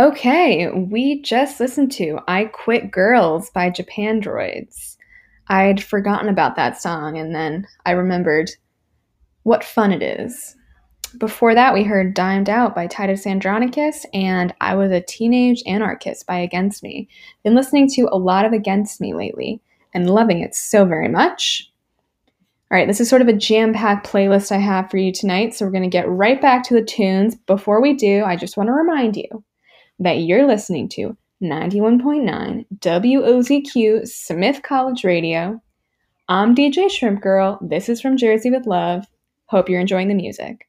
Okay, we just listened to I Quit Girls by Japandroids. I'd forgotten about that song and then I remembered what fun it is. Before that, we heard Dimed Out by Titus Andronicus and I Was a Teenage Anarchist by Against Me. Been listening to a lot of Against Me lately and loving it so very much. All right, this is sort of a jam packed playlist I have for you tonight, so we're going to get right back to the tunes. Before we do, I just want to remind you that you're listening to 91.9 WOZQ Smith College Radio. I'm DJ Shrimp Girl. This is from Jersey with Love. Hope you're enjoying the music.